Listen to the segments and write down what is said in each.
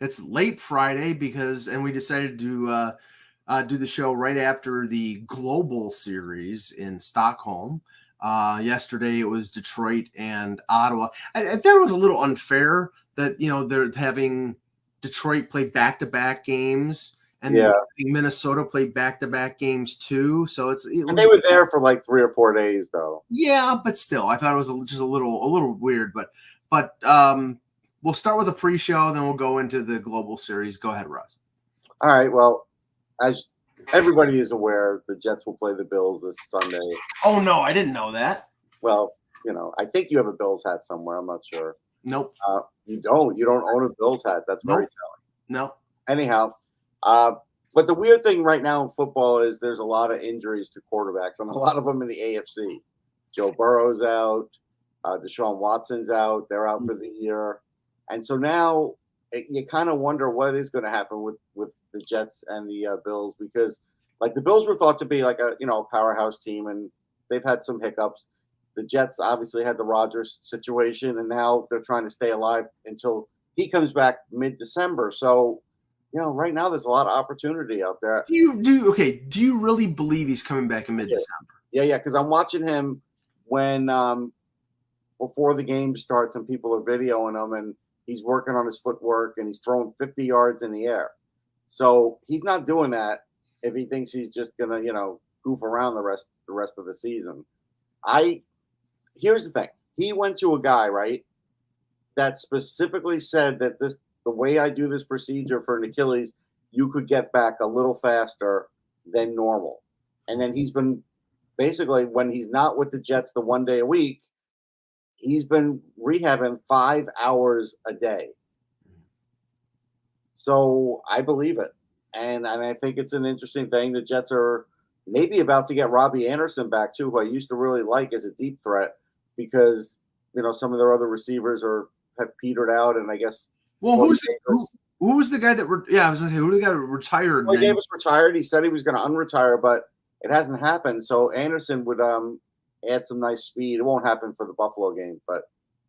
It's late Friday because, and we decided to uh, uh, do the show right after the Global Series in Stockholm. Uh, yesterday it was Detroit and Ottawa. I, I thought it was a little unfair that, you know, they're having Detroit play back to back games and Yeah. Minnesota played back to back games too. So it's, it And they were there for like three or four days, though. yeah, but still, I thought it was a, just a little a little weird. But but um, we'll start with a pre-show, then we'll go into the global series. Go ahead, Russ. All right. Well, as everybody is aware, the Jets will play the Bills this Sunday. Oh no, I didn't know that. Well, you know, I think you have a Bills hat somewhere. I'm not sure. Nope, Uh, you don't. You don't own a Bills hat. That's very Nope. telling. no. Anyhow, uh, but the weird thing right now in football is there's a lot of injuries to quarterbacks, and a lot of them in the AFC. Joe Burrow's out. Uh, Deshaun Watson's out. They're out for the year, and so now it, you kind of wonder what is going to happen with with the Jets and the uh, Bills because, like, the Bills were thought to be like a you know powerhouse team, and they've had some hiccups. The Jets obviously had the Rodgers situation, and now they're trying to stay alive until he comes back mid December. So, you know, right now there's a lot of opportunity out there. Do you do okay? Do you really believe he's coming back in mid-December? Yeah, yeah, because I'm watching him when um before the game starts and people are videoing him and he's working on his footwork and he's throwing 50 yards in the air. So he's not doing that if he thinks he's just gonna, you know, goof around the rest the rest of the season. I here's the thing. He went to a guy, right, that specifically said that this the way I do this procedure for an Achilles, you could get back a little faster than normal. And then he's been basically when he's not with the Jets the one day a week, he's been rehabbing five hours a day. So I believe it. And, and I think it's an interesting thing. The Jets are maybe about to get Robbie Anderson back too, who I used to really like as a deep threat because you know some of their other receivers are have petered out and I guess Well, who's the, who, who was the guy that? Re- yeah, I was gonna say who the guy that retired? Then- Davis retired. He said he was going to unretire, but it hasn't happened. So Anderson would um add some nice speed. It won't happen for the Buffalo game, but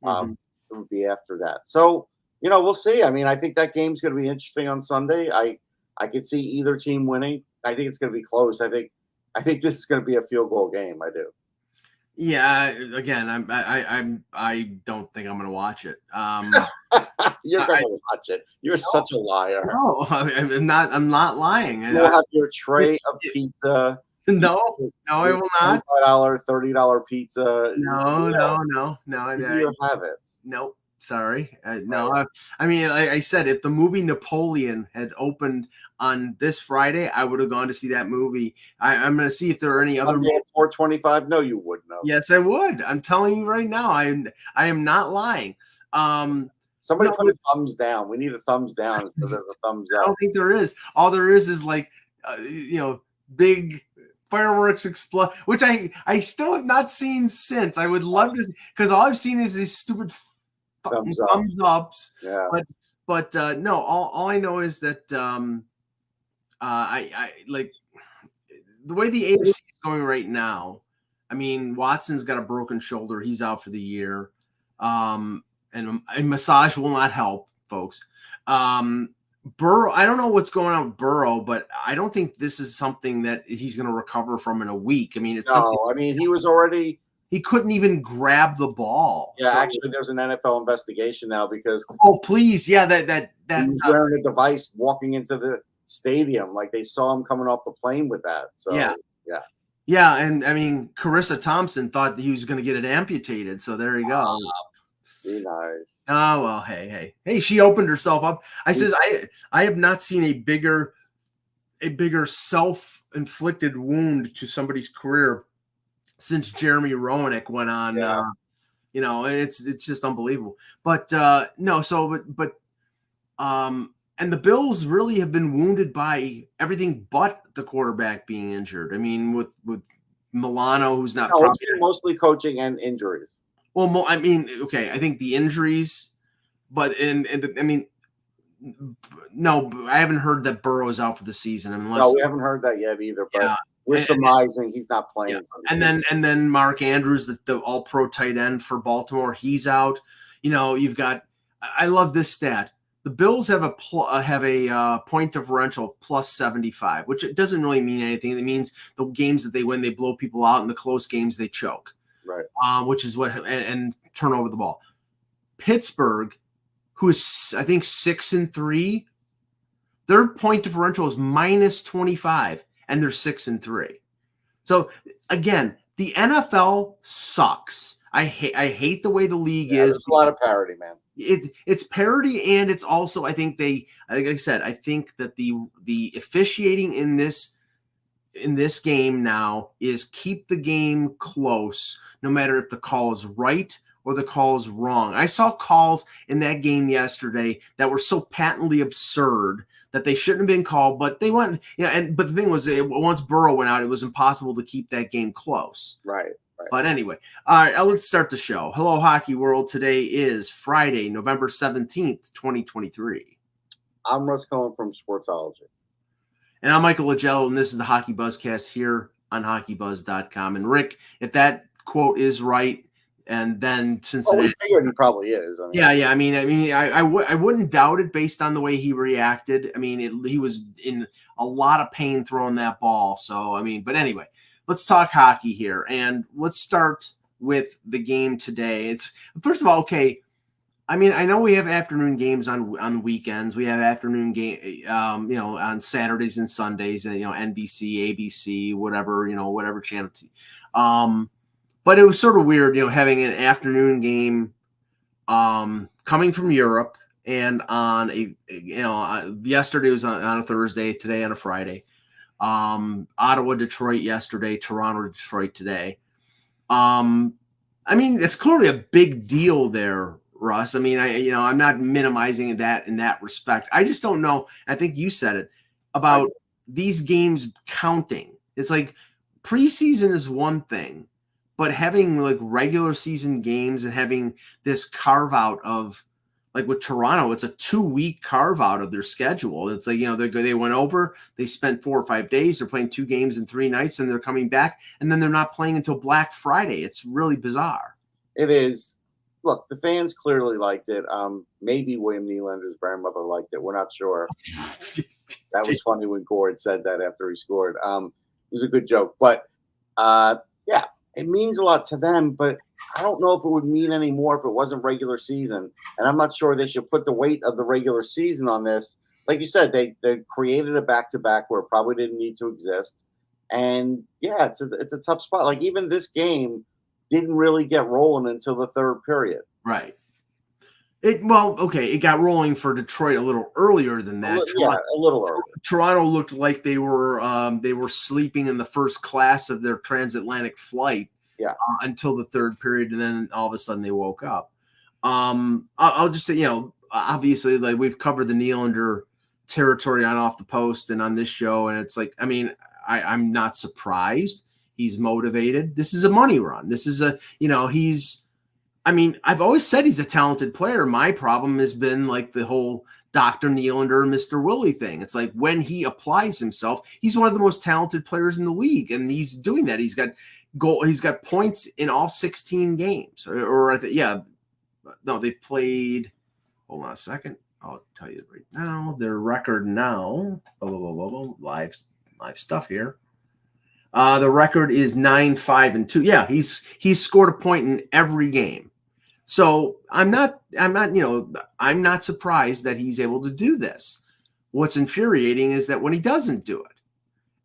um it would be after that. So you know we'll see. I mean, I think that game's going to be interesting on Sunday. I I could see either team winning. I think it's going to be close. I think I think this is going to be a field goal game. I do. Yeah, again, I'm I, I I'm I don't think I'm gonna watch it. Um, You're going to watch it. You're such a liar. no, I'm not. I'm not lying. You'll have your tray of pizza. No, no, I will not. Five dollar, thirty dollar pizza. No, no, no, no. These I- are your habits. Nope. Sorry. Uh, no. I, I mean, like I said, if the movie Napoleon had opened on this Friday, I would have gone to see that movie. I, I'm going to see if there are any other. Sunday at twenty five. No, you wouldn't. No. Yes, I would. I'm telling you right now. I am. I am not lying. Um, Somebody No. put a thumbs down. We need a thumbs down instead of a thumbs up. I don't think there is. All there is is like, uh, you know, big fireworks explode, which I I still have not seen since. I would love to because all I've seen is these stupid th- Thumbs up. thumbs ups. Yeah. but uh no all, all i know is that um uh i i like the way the AFC is going right now i mean watson's got a broken shoulder he's out for the year um and, and massage will not help folks um Burrow, I don't know what's going on with Burrow, but I don't think this is something that he's going to recover from in a week. I mean, it's No, I mean he was already. he couldn't even grab the ball. Yeah, So- actually, there's an NFL investigation now because oh please, yeah, that that that he was uh, wearing a device walking into the stadium. Like they saw him coming off the plane with that. So Yeah. yeah. Yeah, and I mean, Charissa Thompson thought he was going to get it amputated. So there you go. Be nice. Oh well, hey, hey, hey! She opened herself up. I says, I, I have not seen a bigger, a bigger self-inflicted wound to somebody's career since Jeremy Roenick went on Yeah. uh, You know, it's it's just unbelievable. But uh no, so but but um and the Bills really have been wounded by everything but the quarterback being injured. I mean, with with Milano, who's not No, it's been mostly coaching and injuries. Well, mo- I mean, okay, I think the injuries, but and and the, I mean, no, I haven't heard that Burrow's out for the season unless No, we haven't heard that yet either. But Yeah. we're And- surmising he's not playing. Yeah. and then and then Mark Andrews, the, the All Pro tight end for Baltimore, he's out. You know, you've got. I love this stat. The Bills have a pl- uh, have a uh, point differential of plus seventy five, which it doesn't really mean anything. It means the games that they win, they blow people out, and the close games they choke. Right. Um, which is what and, and turn over the ball. Pittsburgh, who is I think six and three, their point differential is minus twenty five, and they're six and three. So again, the NFL sucks. I hate I hate the way the league Yeah, is. a lot of parity, man. It it's parody and it's also I think they like I said I think that the the officiating in this in this game now is keep the game close no matter if the call is right or the call is wrong. I saw calls in that game yesterday that were so patently absurd that they shouldn't have been called, but they went. Yeah, and but the thing was, it, once Burrow went out, it was impossible to keep that game close. Right. But anyway, all right, uh, let's start the show. Hello, Hockey World. Today is Friday, November 17th, 2023. I'm Russ Cohen from Sportsology. And I'm Michael Augello, and this is the Hockey Buzzcast here on hockeybuzz.com. And Rick, if that quote is right, and then Well, Cincinnati. Oh, we figured he probably is. I mean, Yeah, yeah. I mean, I mean, I, I, w- I wouldn't doubt it based on the way he reacted. I mean, it, he was in a lot of pain throwing that ball. So, I mean, but anyway, let's talk hockey here, and let's start with the game today. It's first of all, okay. I mean, I know we have afternoon games on on weekends. We have afternoon game, um, you know, on Saturdays and Sundays, and you know, NBC, ABC, whatever, you know, whatever channel. T- um, but it was sort of weird, you know, having an afternoon game um, coming from Europe and on a you know uh, yesterday was on, on a Thursday, today on a Friday. Um, Ottawa, Detroit yesterday, Toronto, Detroit today. Um, I mean, it's clearly a big deal there, Russ. I mean, I you know I'm not minimizing that in that respect. I just don't know. I think you said it about these games counting. It's like preseason is one thing, but having like regular season games and having this carve out of like with Toronto, it's a two week carve out of their schedule. It's like, you know, they they went over, they spent four or five days, they're playing two games in three nights, and they're coming back, and then they're not playing until Black Friday. It's really bizarre. it is. Look, the fans clearly liked it. Um, maybe William Nylander's grandmother liked it. We're not sure. That was funny when Gord said that after he scored. Um, it was a good joke, but uh, yeah, it means a lot to them. But I don't know if it would mean any more if it wasn't regular season. And I'm not sure they should put the weight of the regular season on this. Like you said, they they created a back to back where it probably didn't need to exist. And yeah, it's a it's a tough spot. Like even this game didn't really get rolling until the third period. Right. It well, okay, it got rolling for Detroit a little earlier than A that. li- yeah, Toronto, a little early. Toronto looked like they were um, they were sleeping in the first class of their transatlantic flight. Yeah. uh, until the third period, and then all of a sudden they woke up. Um, I'll, I'll just say, you know, obviously, like we've covered the Nylander territory on off the post and on this show, and it's like, I mean, I, I'm not surprised. He's motivated. This is a money run. This is a, you know, he's. I mean, I've always said he's a talented player. My problem has been like the whole Dr. Nylander, Mr. Willie thing. It's like when he applies himself, he's one of the most talented players in the league, and he's doing that. He's got goal. He's got points in all 16 games, or, or I think, yeah, no, they played. Hold on a second. I'll tell you right now. Their record now. Blah, blah, blah, blah, blah, live, live stuff here. Uh, the record is nine, five, and two. Yeah, he's he's scored a point in every game. So I'm not, I'm not, you know, I'm not surprised that he's able to do this. What's infuriating is that when he doesn't do it,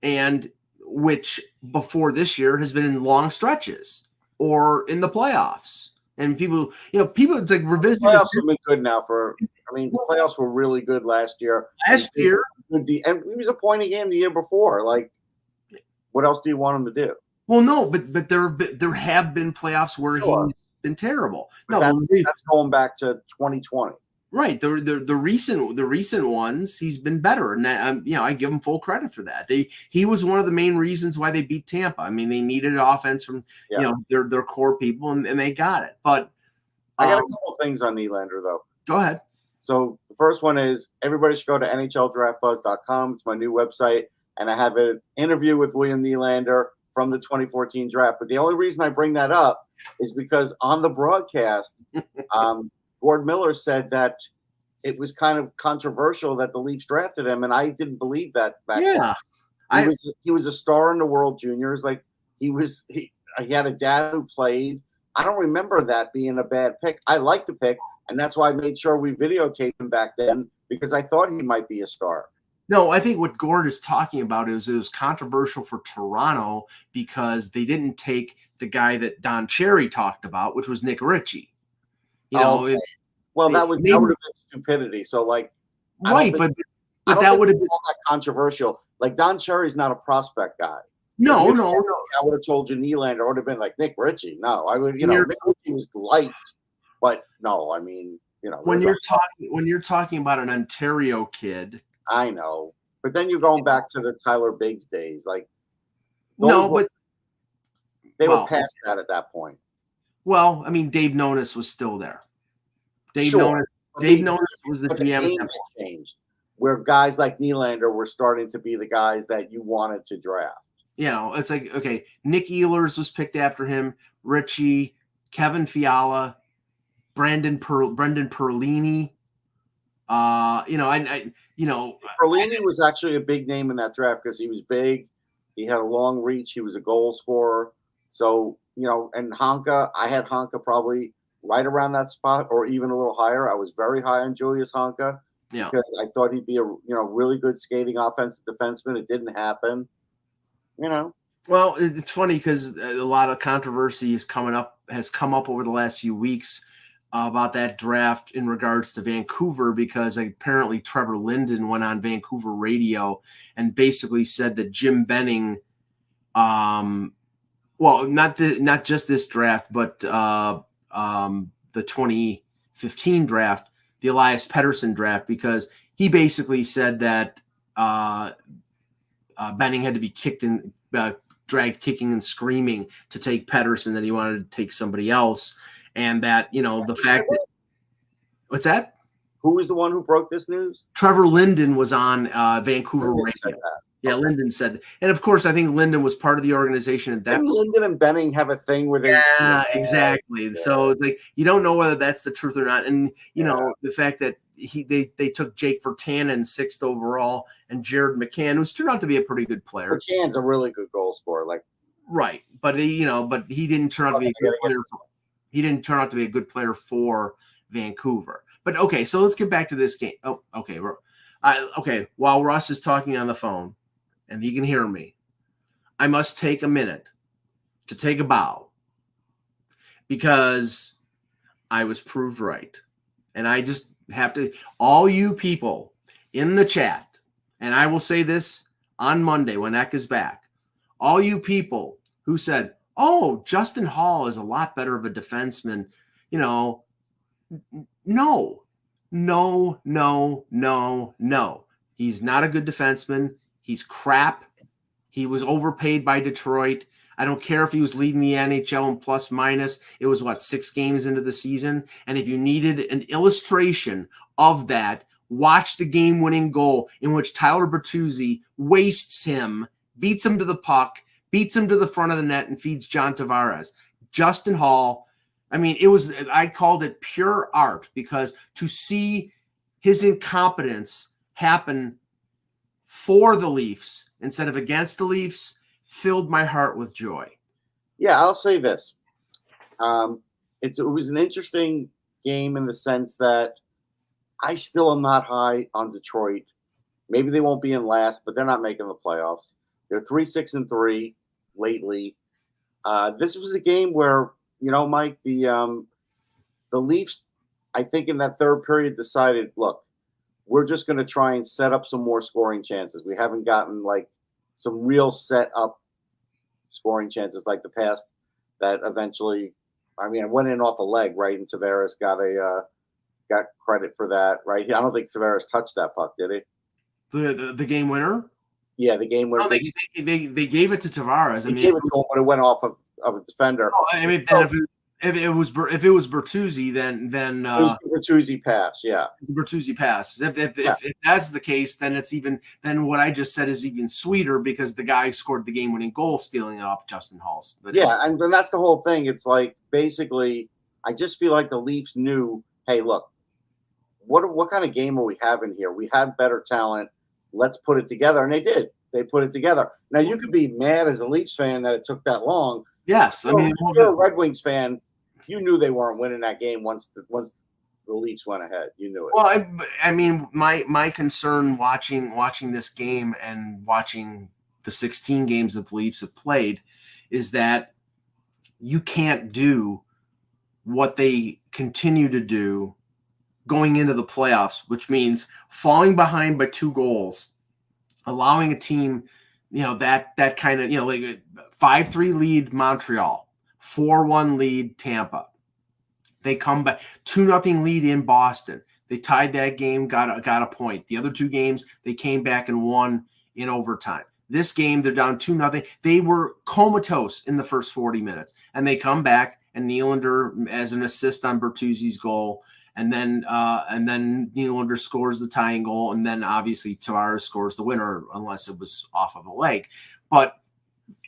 and which before this year has been in long stretches or in the playoffs, and people, you know, people, it's like revision. Playoffs have been good now for. I mean, the playoffs were really good last year. Last year, de- and he was a point a game the year before. Like, what else do you want him to do? well, no, but but there have been, there have been playoffs where Sure. he's been terrible. But No, that's, that's going back to 2020. right. The, the the recent the recent ones, he's been better, and that, um, you know I give him full credit for that. They he was one of the main reasons why they beat Tampa. I mean, they needed offense from Yeah. you know their their core people, and, and they got it. But I got a um, couple things on Nylander though. go ahead. So the first one is everybody should go to NHLDraftBuzz.com. It's my new website, and I have an interview with William Nylander from the 2014 draft. But the only reason I bring that up is because on the broadcast, um, Gord Miller said that it was kind of controversial that the Leafs drafted him, and I didn't believe that back then. Yeah, He I- was he was a star in the World Juniors. Like he was he, he had a dad who played. I don't remember that being a bad pick. I like the pick, and that's why I made sure we videotaped him back then because I thought he might be a star. No, I think what Gord is talking about is it was controversial for Toronto because they didn't take the guy that Don Cherry talked about, which was Nick Ritchie. You know, Okay. it- Well, that was maybe- that would have been stupidity. So like, right, think- but but that would have been all that controversial. Like Don Cherry's not a prospect guy. no, no, no. I would have told you Nylander. I would have been like Nick Ritchie. No, I would. You When know, Nick Ritchie was light, but no, I mean, you know, When you're talking when you're talking about an Ontario kid, I know. But then you're going back to the Tyler Biggs days. Like no, were- but they well, were past that at that point. well, I mean, Dave Nonis was still there. Dave Sure, Nonis, Dave the- Nonis was the GM. at game that had changed, where guys like Nylander were starting to be the guys that you wanted to draft. you know, it's like okay, Nick Ehlers was picked after him, Ritchie, Kevin Fiala, Brandon per- Brendan Perlini. Uh, you know, I, I you know, Perlini was actually a big name in that draft because he was big, he had a long reach, he was a goal scorer. So you know, and Honka, I had Honka probably right around that spot or even a little higher. I was very high on Julius Honka yeah. because I thought he'd be a you know really good skating offensive defenseman. It didn't happen. You know, Well, it's funny because a lot of controversy is coming up has come up over the last few weeks about that draft in regards to Vancouver because apparently Trevor Linden went on Vancouver radio and basically said that Jim Benning, um, well, not the not just this draft, but uh, um, the 2015 draft, the Elias Pettersson draft, because he basically said that uh, uh, Benning had to be kicked and uh, dragged kicking and screaming to take Pettersson, that he wanted to take somebody else, and that you know the fact that what's that? who was the one who broke this news? Trevor Linden was on uh, Vancouver radio. Yeah, Linden said, and of course, I think Linden was part of the organization at that. Didn't Linden and Benning have a thing where they? Yeah, exactly. So it's like you don't know whether that's the truth or not, and you Yeah. know the fact that he they they took Jake Virtanen sixth overall and Jared McCann, who's turned out to be a pretty good player. McCann's a really good goal scorer. Like Right, but he, you know, but he didn't turn out to be a good player. For, he didn't turn out to be a good player for Vancouver. But okay, so let's get back to this game. Oh, okay, okay. While Russ is talking on the phone, and he can hear me, I must take a minute to take a bow because I was proved right, and I just have to. All you people in the chat, and I will say this on Monday when Eck is back all you people who said, "Oh, Justin Holl is a lot better of a defenseman," you know, no, no, no, no, no. He's not a good defenseman. He's crap. He was overpaid by Detroit. I don't care if he was leading the NHL in plus minus. It was what six games into the season, and if you needed an illustration of that, watch the game-winning goal in which Tyler Bertuzzi wastes him beats him to the puck, beats him to the front of the net, and feeds John Tavares. Justin Holl, I mean, it was, I called it pure art because to see his incompetence happen for the Leafs instead of against the Leafs filled my heart with joy. Yeah, I'll say this. Um, it was an interesting game in the sense that I still am not high on Detroit. Maybe they won't be in last, but they're not making the playoffs. They're three, six, and three lately. Uh, this was a game where you know, Mike, the um, the Leafs, I think in that third period decided, look, we're just going to try and set up some more scoring chances. We haven't gotten like some real set up scoring chances like the past that eventually I mean, I went in off a leg, right? And Tavares got a uh, got credit for that, right? I don't think Tavares touched that puck, did he? The the, the game winner. Yeah, the game winner. No, they, they, they, they gave it to Tavares. I mean, gave it to him, but it went off of, of a defender. oh, I mean, So- if, it, if it was if it was Bertuzzi, then then uh, Bertuzzi pass, yeah. Bertuzzi pass. If if, Yeah. if if that's the case, then it's even then what I just said is even sweeter because the guy scored the game winning goal, stealing it off Justin Holls. But Yeah, and then that's the whole thing. It's like basically, I just feel like the Leafs knew, hey, look, what what kind of game are we having here? We have better talent. Let's put it together, and they did. They put it together. Now you could be mad as a Leafs fan that it took that long. yes, I mean, if you're a Red Wings fan. You knew they weren't winning that game once the once the Leafs went ahead. You knew it. Well, I, I mean, my my concern watching watching this game and watching the 16 games that the Leafs have played is that you can't do what they continue to do going into the playoffs, which means falling behind by two goals, allowing a team, you know, that that kind of, you know, like 5-3 lead Montreal, 4-1 lead Tampa. They come back two nothing lead in Boston. They tied that game, got a, got a point. The other two games, they came back and won in overtime. This game, they're down two nothing. They were comatose in the first 40 minutes, and they come back and Nylander as an assist on Bertuzzi's goal, and then uh, and then Nylander scores the tying goal, and then obviously Tavares scores the winner, unless it was off of a leg. But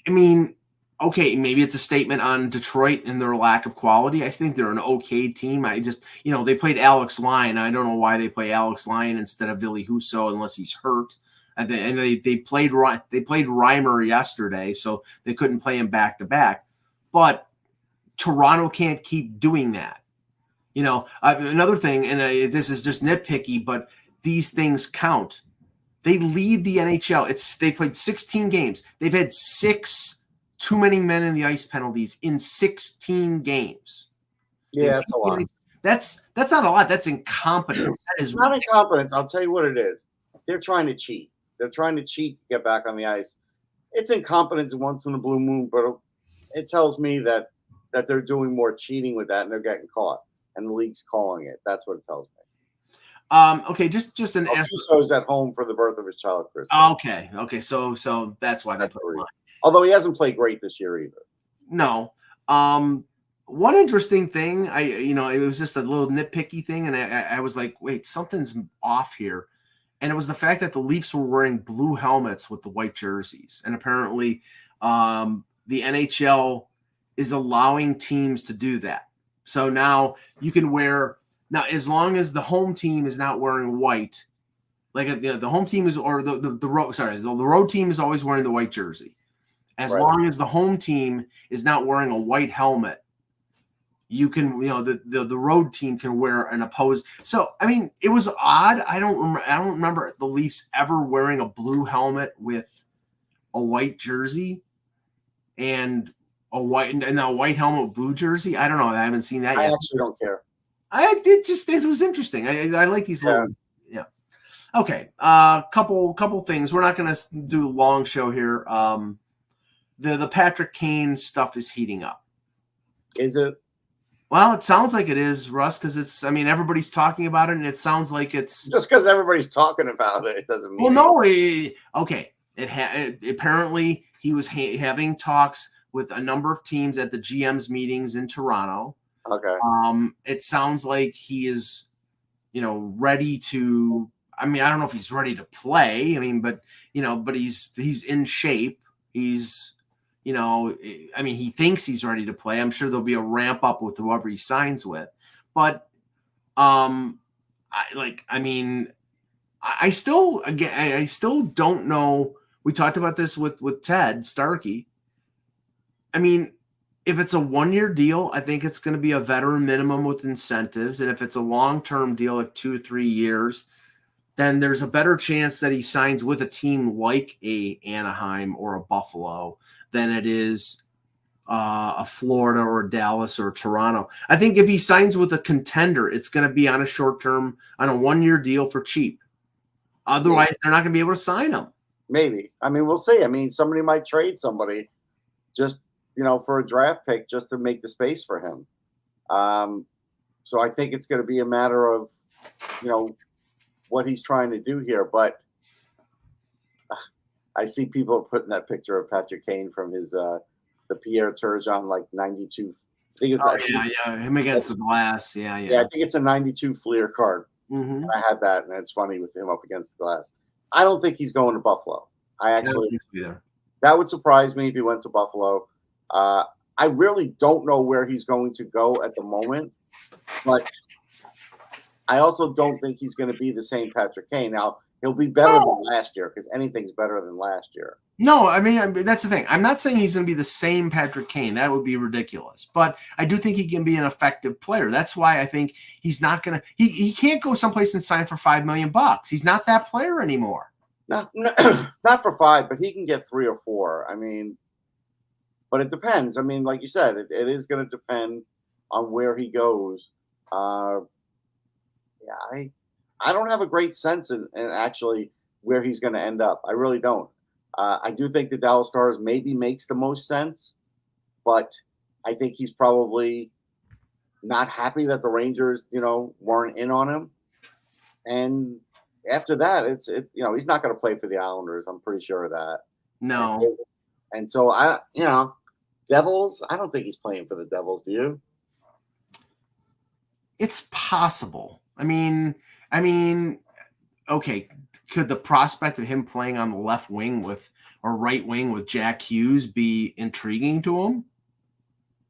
I mean, okay, maybe it's a statement on Detroit and their lack of quality. I think they're an okay team. I just, you know, they played Alex Lyon. I don't know why they play Alex Lyon instead of Ville Husso unless he's hurt. And they, and they, they played they played Reimer yesterday, so they couldn't play him back to back. But Toronto can't keep doing that. You know, uh, another thing, and uh, this is just nitpicky, but these things count. They lead the NHL. It's they played 16 games. They've had six too many men in the ice penalties in 16 games. yeah, that's a lot. That's that's not a lot. That's incompetent. That is not incompetence. I'll tell you what it is. They're trying to cheat. They're trying to cheat to get back on the ice. It's incompetence once in a blue moon, but it tells me that that they're doing more cheating with that and they're getting caught, and the league's calling it. That's what it tells me. um okay. Just just an ask. Alfonso's at home for the birth of his child, Chris. Okay, okay. So so that's why That's that's the reason. Although he hasn't played great this year either. No. Um, one interesting thing, I you know, it was just a little nitpicky thing, and I, I I was like, wait, something's off here, and it was the fact that the Leafs were wearing blue helmets with the white jerseys, and apparently, um, the NHL is allowing teams to do that. So now you can wear now as long as the home team is not wearing white, like uh, the, the home team is or the the, the road sorry the, the road team is always wearing the white jersey. As Right. long as the home team is not wearing a white helmet, you can you know the, the the road team can wear an opposed. So I mean, it was odd. I don't remember. I don't remember the Leafs ever wearing a blue helmet with a white jersey and a white and a white helmet blue jersey. I don't know. I haven't seen that I yet. actually don't care. I did just it was interesting. I I like these Yeah. little yeah. Okay, uh, couple couple things. We're not going to do a long show here. Um, the the Patrick Kane stuff is heating up. Is it? Well, it sounds like it is, Russ, because it's. I mean, everybody's talking about it, and it sounds like it's. Just because everybody's talking about it, it doesn't mean. Well, no, eh, okay. It, ha- it apparently he was ha- having talks with a number of teams at the GM's meetings in Toronto. Okay. Um, it sounds like he is, you know, ready to. I mean, I don't know if he's ready to play. I mean, but you know, but he's he's in shape. He's, you know, I mean, he thinks he's ready to play. I'm sure there'll be a ramp up with whoever he signs with, but, um, I like. I mean, I, I still again, I, I still don't know. We talked about this with with Ted Starkey. I mean, if it's a one year deal, I think it's going to be a veteran minimum with incentives. And if it's a long term deal, like two or three years, then there's a better chance that he signs with a team like a Anaheim or a Buffalo than it is uh, a Florida or a Dallas or Toronto. I think if he signs with a contender, it's going to be on a short term, on a one year deal for cheap. Otherwise, they're not going to be able to sign him. Maybe. I mean, we'll see. I mean, somebody might trade somebody just, you know, for a draft pick just to make the space for him. Um, so I think it's going to be a matter of, you know, what he's trying to do here. But I see people putting that picture of Patrick Kane from his uh, the Pierre Turgeon like '92. I think it's Oh, I think- yeah, yeah, him against the glass. Yeah, yeah. yeah, I think it's a '92 Fleer card. Mhm. I had that, and it's funny with him up against the glass. I don't think he's going to Buffalo. I actually either. that would surprise me if he went to Buffalo. Uh, I really don't know where he's going to go at the moment, but I also don't think he's going to be the same Patrick Kane. Now he'll be better than last year because anything's better than last year. No, I mean I mean, that's the thing. I'm not saying he's going to be the same Patrick Kane. That would be ridiculous. But I do think he can be an effective player. That's why I think he's not going to. He he can't go someplace and sign for five million bucks. He's not that player anymore. Not not for five, but he can get three or four. I mean, but it depends. I mean, like you said, it, it is going to depend on where he goes. Uh, yeah, I I don't have a great sense in, in actually where he's going to end up. I really don't. Uh, I do think the Dallas Stars maybe makes the most sense, but I think he's probably not happy that the Rangers, you know, weren't in on him. And after that, it's it, you know, he's not going to play for the Islanders. I'm pretty sure of that. No, And so I, you know, Devils. I don't think he's playing for the Devils. Do you? it's possible. I mean, I mean, okay, could the prospect of him playing on the left wing with or right wing with Jack Hughes be intriguing to him?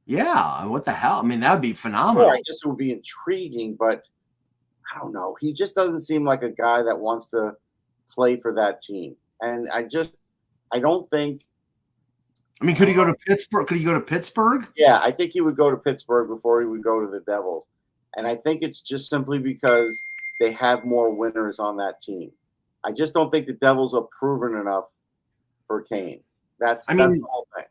Yeah, what the hell? I mean, that would be phenomenal. Sure, I guess it would be intriguing, but I don't know. He just doesn't seem like a guy that wants to play for that team. And I just, I don't think. I mean, could he go to uh-huh. Pittsburgh? Could he go to Pittsburgh? Yeah, I think he would go to Pittsburgh before he would go to the Devils. And I think it's just simply because they have more winners on that team. I just don't think the Devils are proven enough for Kane. That's I that's mean- the whole thing.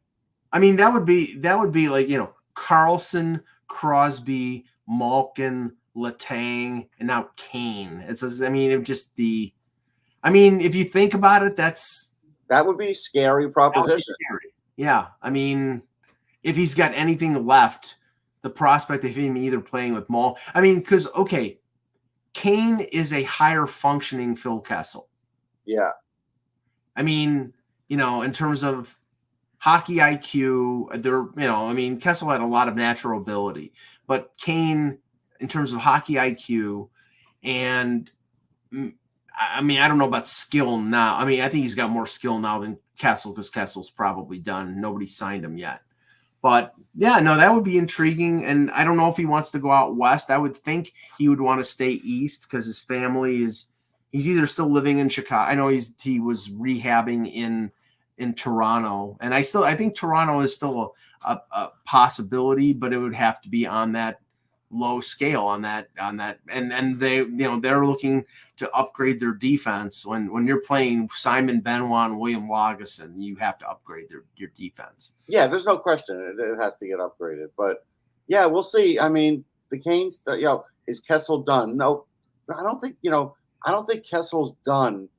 I mean, that would be that would be like you know Karlsson, Crosby, Malkin, Letang, and now Kane. It's just- I mean, it just the. I mean, if you think about it, that's That would be a scary that would be proposition. scary. Yeah, I mean, if he's got anything left, the prospect of him either playing with Maul. I mean, because okay, Kane is a higher functioning Phil Kessel. Yeah. I mean, you know, in terms of hockey IQ, there, you know, I mean, Kessel had a lot of natural ability, but Kane, in terms of hockey IQ, and mm, I I mean, I don't know about skill now. I mean, I think he's got more skill now than Kessel because Kessel's probably done. Nobody signed him yet. But yeah, no, that would be intriguing. And I don't know if he wants to go out west. I would think he would want to stay east because his family is he's either still living in Chicago. I know he's he was rehabbing in in Toronto, and I still I think Toronto is still a, a, a possibility, but it would have to be on that low scale on that on that and and they you know they're looking to upgrade their defense when when you're playing Simon Benoit and William Lagesson you have to upgrade their your defense Yeah, there's no question. It, it has to get upgraded. But yeah, we'll see. I mean, the Canes, the, you know, is Kessel done? No, I don't think, you know, I don't think Kessel's done,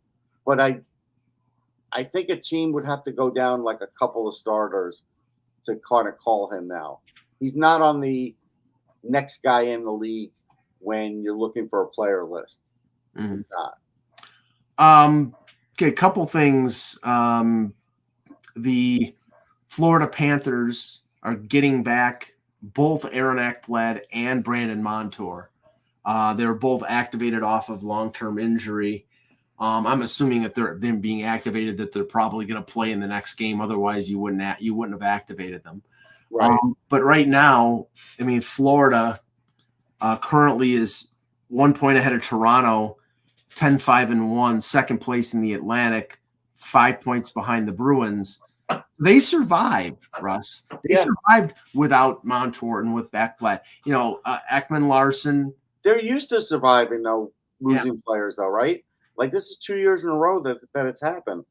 but I I think a team would have to go down like a couple of starters to kind of call him now. He's not on the next guy in the league when you're looking for a player list. Mhm. Um, okay, a couple things. Um, the Florida Panthers are getting back both Aaron Ekblad and Brandon Montour. Uh, they were both activated off of long-term injury. Um, I'm assuming if they're them being activated, that they're probably going to play in the next game. Otherwise, you wouldn't you wouldn't have activated them. Right. Um, but right now, I mean, Florida uh, currently is one point ahead of Toronto, 10 5 and 1, second place in the Atlantic, five points behind the Bruins. They survived, Russ. They Yeah. survived without Montour and with Beckblatt. You know, uh, Ekman-Larsson. They're used to surviving though, Yeah. losing players though, right? Like this is two years in a row that that it's happened.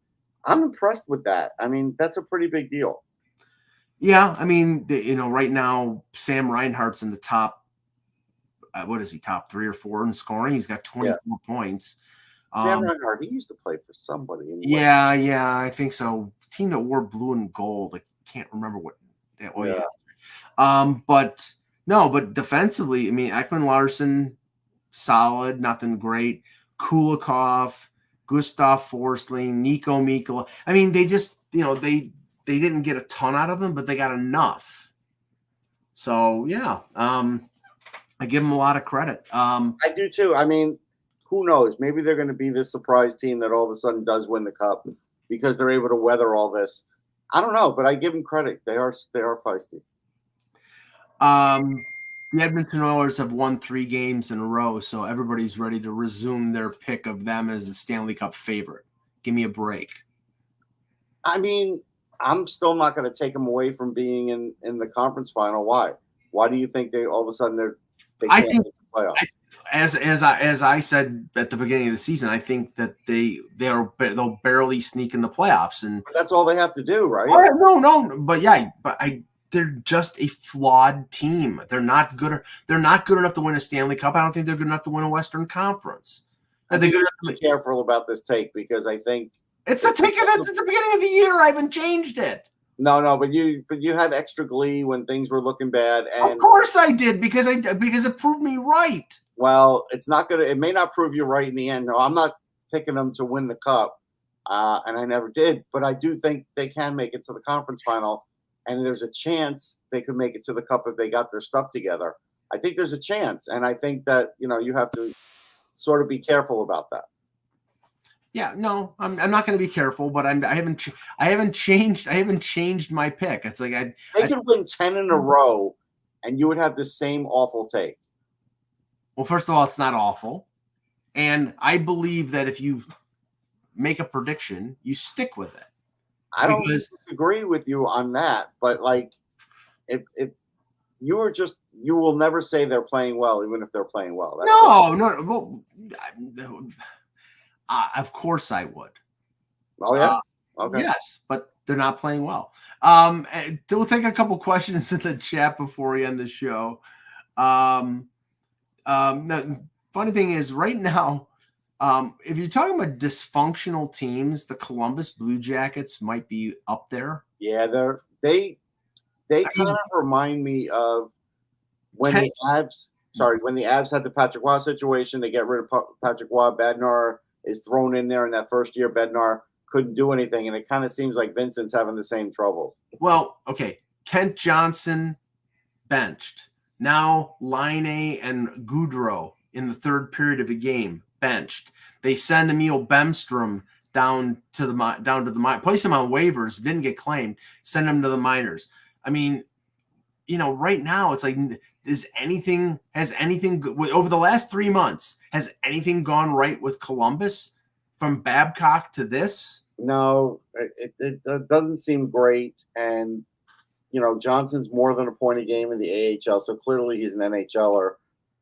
I'm impressed with that. I mean, that's a pretty big deal. Yeah, I mean, you know, right now, Sam Reinhart's in the top. Uh, what is he, top three or four in scoring? He's got 24 points. Sam Um, Reinhart, he used to play for somebody. In Yeah, yeah, I think so. Team that wore blue and gold. I can't remember what. yeah, oh, yeah. Yeah. Um, but No, but defensively, I mean, Ekman-Larsson, solid, nothing great. Kulikov, Gustav Forsling, Niko Mikkola. I mean, they just, you know, they they didn't get a ton out of them, but they got enough. So yeah, um, I give them a lot of credit. Um, I do too. I mean, who knows? Maybe they're going to be this surprise team that all of a sudden does win the cup because they're able to weather all this. I don't know, but I give them credit. They are they are feisty. Um, the Edmonton Oilers have won three games in a row, so everybody's ready to resume their pick of them as the Stanley Cup favorite. Give me a break. I mean, I'm still not going to take them away from being in in the conference final. Why? Why do you think they all of a sudden they're they I can't think- make the playoffs? I- As as I as I said at the beginning of the season, I think that they they're they'll barely sneak in the playoffs, and That's all they have to do, right? No, no, but yeah, but I they're just a flawed team. They're not good. They're not good enough to win a Stanley Cup. I don't think they're good enough to win a Western Conference. I they think good you enough should be careful about this take because I think It's a ticket. It's at the beginning of the year. I haven't changed it. no, no, but you but you had extra glee when things were looking bad, And Of course I did because I because it proved me right. well, it's not gonna. It may not prove you right in the end. No, I'm not picking them to win the cup, uh, and I never did. But I do think they can make it to the conference final, and there's a chance they could make it to the cup if they got their stuff together. I think there's a chance, and I think that you know you have to sort of be careful about that. Yeah, no, I'm, I'm not going to be careful, but I'm I haven't ch- I haven't changed I haven't changed my pick. It's like I They I- could win ten in a hmm. row, and you would have the same awful take. well, first of all, it's not awful, and I believe that if you make a prediction, you stick with it. I don't Because- disagree with you on that, but like, if if you were just you will never say they're playing well, even if they're playing well. That's No, no, well, uh, of course I would. Oh yeah. Uh, okay. Yes, but they're not playing well. Um, we'll take a couple questions in the chat before we end the show. Um, um, the funny thing is, right now, um, if you're talking about dysfunctional teams, the Columbus Blue Jackets might be up there. Yeah, they're they they kind of remind me of when Can- the Avs. Sorry, when the Avs had the Patrick Roy situation, they get rid of Pa- Patrick Roy. Bednar is thrown in there in that first year. Bednar couldn't do anything, and it kind of seems like Vincent's having the same trouble. Well, okay, Kent Johnson benched. Now Laine and Gaudreau in the third period of a game benched. They send Emil Bemstrom down to the down to the mi- place him on waivers. Didn't get claimed. Send him to the minors. I mean, you know, right now it's like, is anything has anything over the last three months has anything gone right with Columbus from Babcock to this? No, it, it, it, it doesn't seem great. And, you know, Johnson's more than a point a game in the AHL. So clearly he's an NHLer.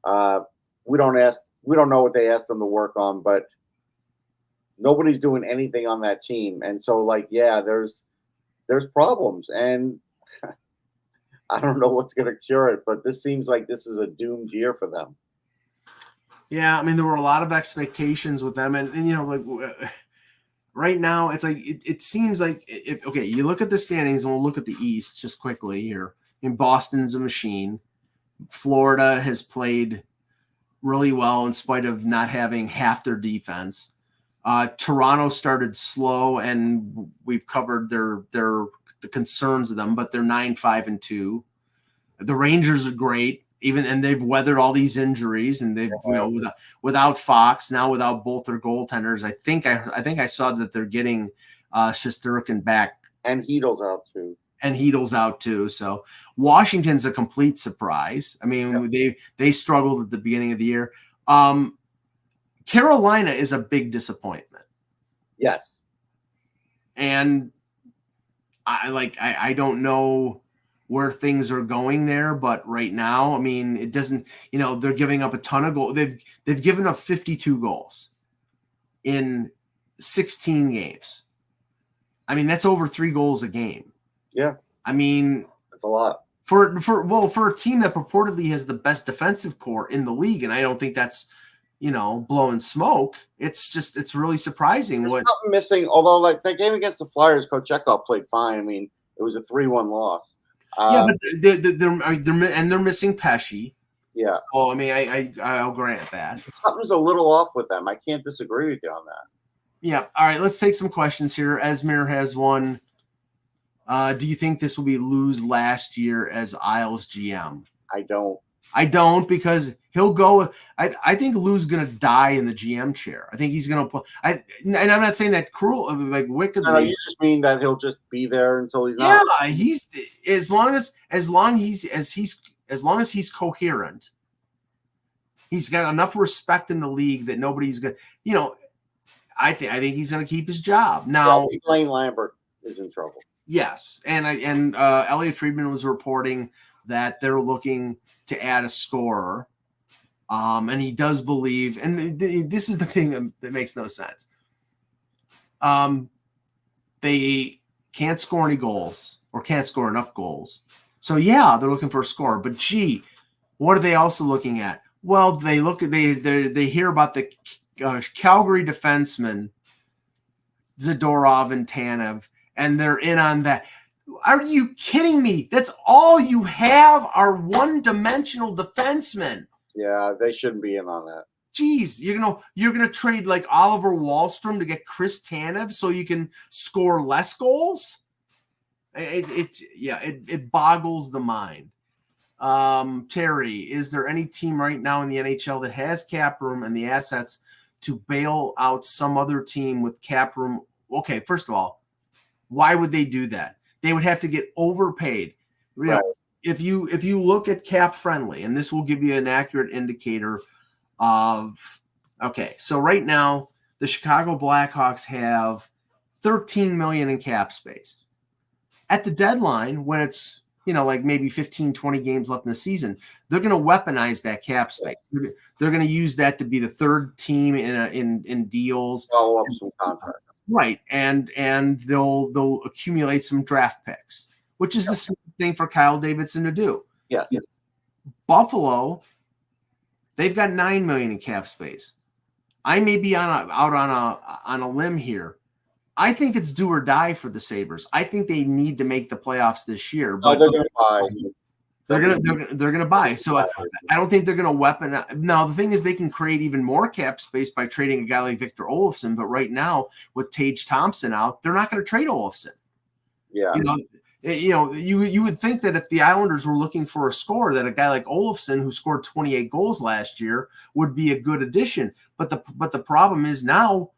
Uh, we don't ask, we don't know what they asked him to work on, but nobody's doing anything on that team. And so, like, yeah, there's, there's problems. And I don't know what's going to cure it, but this seems like this is a doomed year for them. Yeah, I mean there were a lot of expectations with them, and, and you know, like right now, it's like it, it seems like if okay, you look at the standings, and we'll look at the East just quickly here. In Boston's a machine. Florida has played really well in spite of not having half their defense. Uh, Toronto started slow, and we've covered their their the concerns of them, but they're nine five and two. The Rangers are great, even and they've weathered all these injuries, and they've you know without, without Fox now without both their goaltenders. I think I I think I saw that they're getting uh Shesterkin back And Chytil's out too. and Chytil's out too. So Washington's a complete surprise. I mean, they they struggled at the beginning of the year. Um, Carolina is a big disappointment, Yes. and I like I, I don't know where things are going there, but right now, I mean, it doesn't. You know, they're giving up a ton of goals. They've they've given up fifty two goals in sixteen games. I mean, that's over three goals a game. Yeah. I mean, That's a lot. for for well for a team that purportedly has the best defensive core in the league, and I don't think that's you know blowing smoke. It's just it's really surprising There's what. something missing. Although, like that game against the Flyers, Kochetkov played fine. I mean, it was a three-one loss. yeah, Uh, but they're, they're, they're, they're and they're missing Pesce. yeah, Oh, I mean, I, I I'll grant that. something's a little off with them. I can't disagree with you on that. Yeah. All right. Let's take some questions here. Esmir has one. Uh, do you think this will be Lou's last year as Isles GM? I don't. I don't because he'll go. I, I think Lou's gonna die in the GM chair. I think he's gonna put. I and I'm not saying that cruel, like wickedly. No, you just mean that he'll just be there until he's not. yeah, he's as long as as long he's as he's as long as he's coherent. He's got enough respect in the league that nobody's gonna. You know, I think I think he's gonna keep his job now. Lane Lambert is in trouble. Yes, and I and uh, Elliot Friedman was reporting that they're looking to add a scorer, um, and he does believe. And th- th- this is the thing that, that makes no sense. Um, they can't score any goals or can't score enough goals. So yeah, they're looking for a scorer. But gee, what are they also looking at? Well, they look at they they they hear about the uh, Calgary defenseman Zadorov and Tanev and they're in on that. Are you kidding me? That's all you have are one-dimensional defensemen. Yeah, they shouldn't be in on that. Jeez, you're gonna you're gonna trade like Oliver Wahlstrom to get Chris Tanev so you can score less goals. It, it yeah, it, it boggles the mind. Um, Terry, is there any team right now in the NHL that has cap room and the assets to bail out some other team with cap room? Okay, first of all, why would they do that? They would have to get overpaid. You know, Right. if you if you look at cap friendly, and this will give you an accurate indicator of okay, so right now the Chicago Blackhawks have 13 million in cap space. At the deadline, when it's you know like maybe 15, 20 games left in the season, they're going to weaponize that cap space. They're, they're going to use that to be the third team in a, in in deals. Follow up some contracts. Right, and and they'll they'll accumulate some draft picks, which is the smart thing for Kyle Davidson to do. yeah Buffalo, they've got nine million in cap space. I may be on a, out on a on a limb here. I think it's do or die for the Sabres. I think they need to make the playoffs this year, No, but they're going to buy. They're gonna they're, gonna- they're gonna buy. So I, I don't think they're going to weapon. Now the thing is, they can create even more cap space by trading a guy like Victor Olofsson. But right now, with Tage Thompson out, they're not going to trade Olofsson. Yeah. You know, eh, you know, you you would think that if the Islanders were looking for a score, that a guy like Olofsson, who scored 28 goals last year, would be a good addition. But the but the problem is now,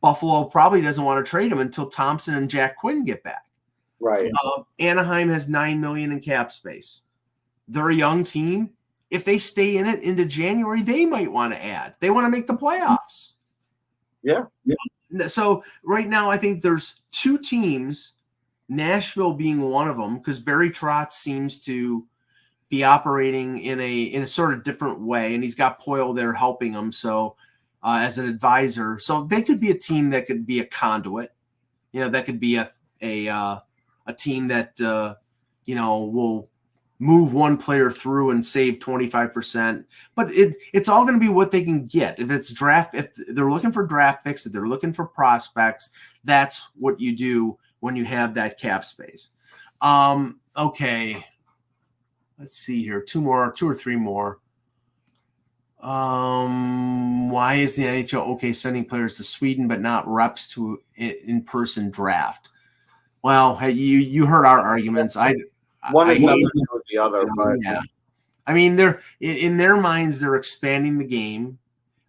Buffalo probably doesn't want to trade him until Thompson and Jack Quinn get back. Right. Uh, Anaheim has nine million in cap space. They're a young team. If they stay in it into January, they might want to add. They want to make the playoffs. Yeah. yeah. So right now, I think there's two teams, Nashville being one of them, because Barry Trotz seems to be operating in a in a sort of different way, and he's got Poile there helping him. So uh, as an advisor, so they could be a team that could be a conduit. You know, that could be a a uh, a team that uh, you know will move one player through and save 25% but it it's all going to be what they can get. If it's draft if they're looking for draft picks if they're looking for prospects that's what you do when you have that cap space. Um okay. Let's see here. Two more two or three more. Um why is the nhl okay sending players to sweden but not reps to in-person draft well hey, you you heard our arguments i One I- is nothing to with the other, but yeah. I mean, they're in, their minds, they're expanding the game.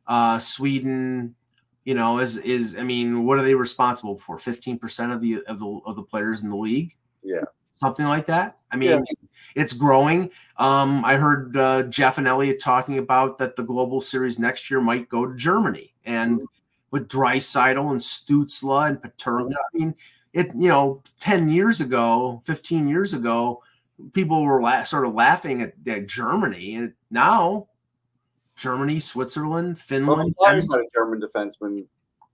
Uh, Sweden, you know, is is I mean, what are they responsible for? Fifteen percent of the of the of the players in the league. Yeah. something like that. I mean, it's growing. Um, I heard uh, Jeff and Elliot talking about that the Global Series next year might go to Germany, and with Draisaitl and Stutzle and Peterka. I mean, it you know, ten years ago, fifteen years ago, people were la- sort of laughing at, at Germany, and now Germany, Switzerland, well, Finland. Flyers had a German defenseman.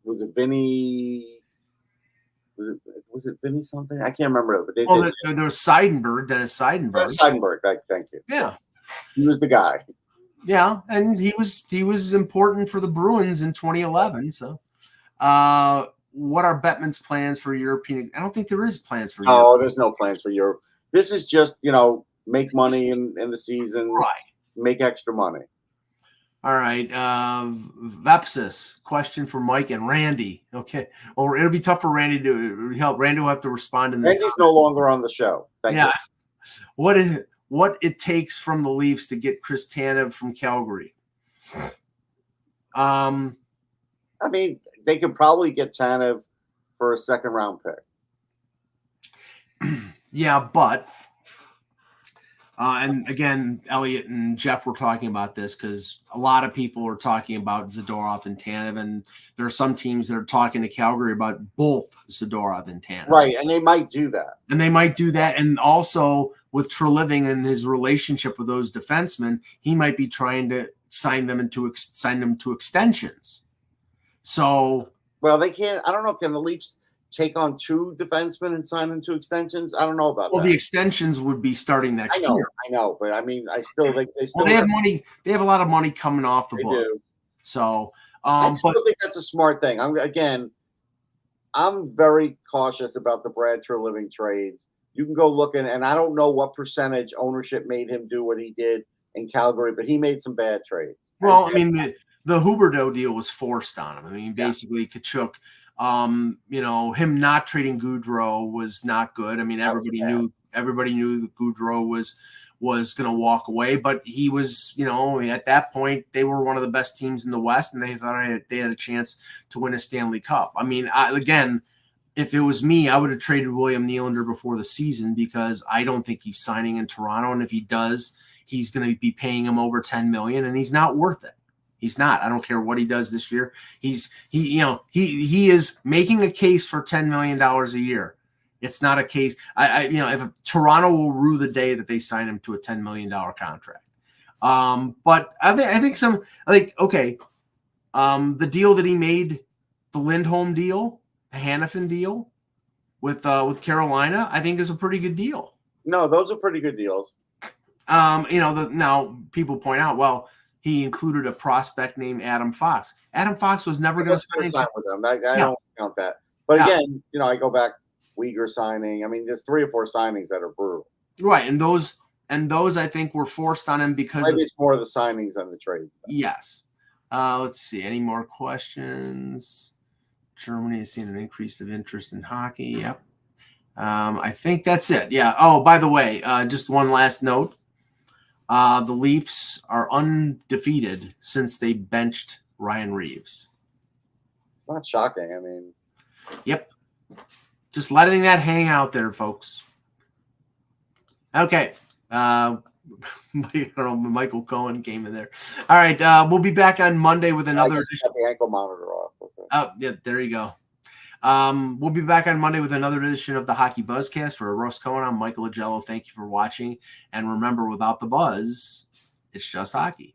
Was it Vinny? Was it was it Vinny something? I can't remember. But they well, did. there, there was Seidenberg, Dennis Seidenberg. Seidenberg. Thank, thank you. Yeah, He was the guy. yeah, and he was he was important for the Bruins in 2011. So, uh, what are Bettman's plans for European? I don't think there is plans for. Europe. Oh, there's no plans for Europe. This is just you know make money in, in the season, Right. make extra money. All right. Um, Vepsis, question for Mike and Randy. Okay. Well, it'll be tough for Randy to help. Randy will have to respond in the Randy's no longer on the show. Thank yeah. you. What is what it takes from the Leafs to get Chris Tanev from Calgary? Um, I mean, they could probably get Tanev for a second round pick. yeah, but uh, and again, Elliot and Jeff were talking about this because a lot of people are talking about Zadorov and Tanev, and there are some teams that are talking to Calgary about both Zadorov and Tanev. Right, and they might do that. And they might do that. And also with Treliving and his relationship with those defensemen, he might be trying to sign them into ex- sign them to extensions. So Well, they can't. I don't know. Can the Leafs take on two defensemen and sign them to extensions? I don't know about well, that. the extensions would be starting next I know, year. I know, but I mean, I still think they still Well, they have money. They have a lot of money coming off the book. do. So, I um, still but think that's a smart thing. I'm again, I'm very cautious about the Brad Treliving trades. You can go looking, and, and I don't know what percentage ownership made him do what he did in Calgary, but he made some bad trades. well, I mean, the, the Huberdeau deal was forced on him. I mean, Yeah. basically, Tkachuk, um, you know, him not trading Gaudreau was not good. I mean, everybody knew everybody knew that Gaudreau was was going to walk away, but he was, you know, at that point they were one of the best teams in the West, and they thought they had, they had a chance to win a Stanley Cup. I mean, I, again, if it was me, I would have traded William Nylander before the season because I don't think he's signing in Toronto, and if he does, he's going to be paying him over ten million, and he's not worth it. He's not. I don't care what he does this year. He's he, you know, he he is making a case for ten million dollars a year. It's not a case. I, I you know, if Toronto will rue the day that they sign him to a ten million dollar contract. Um, but I think I think some like okay, um, the deal that he made, the Lindholm deal, the Hanifin deal with uh with Carolina, I think is a pretty good deal. no, those are pretty good deals. Um, you know, the, now people point out, well, he included a prospect named Adam Fox. Adam Fox was never going to sign. with them. I, I Yeah. don't count that. But Yeah. again, you know, I go back Weegar signing. I mean, there's three or four signings that are brutal. Right, and those and those I think were forced on him because of, Maybe it's more of the signings than the trades. yes. Uh, let's see. Any more questions? Germany has seen an increase of interest in hockey. Yep. Um, I think that's it. Yeah. Oh, by the way, uh, just one last note. Uh, the Leafs are undefeated since they benched Ryan Reaves. It's not shocking. I mean, Yep. Just letting that hang out there, folks. Okay. Uh, I Michael Cohen came in there. All right. Uh, we'll be back on Monday with I another just edition. got the ankle monitor off. Okay. Oh, yeah, there you go. Um, we'll be back on Monday with another edition of the Hockey Buzzcast. For Ross Cohen, I'm Michael Augello. Thank you for watching. And remember, without the buzz, it's just hockey.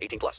18 plus.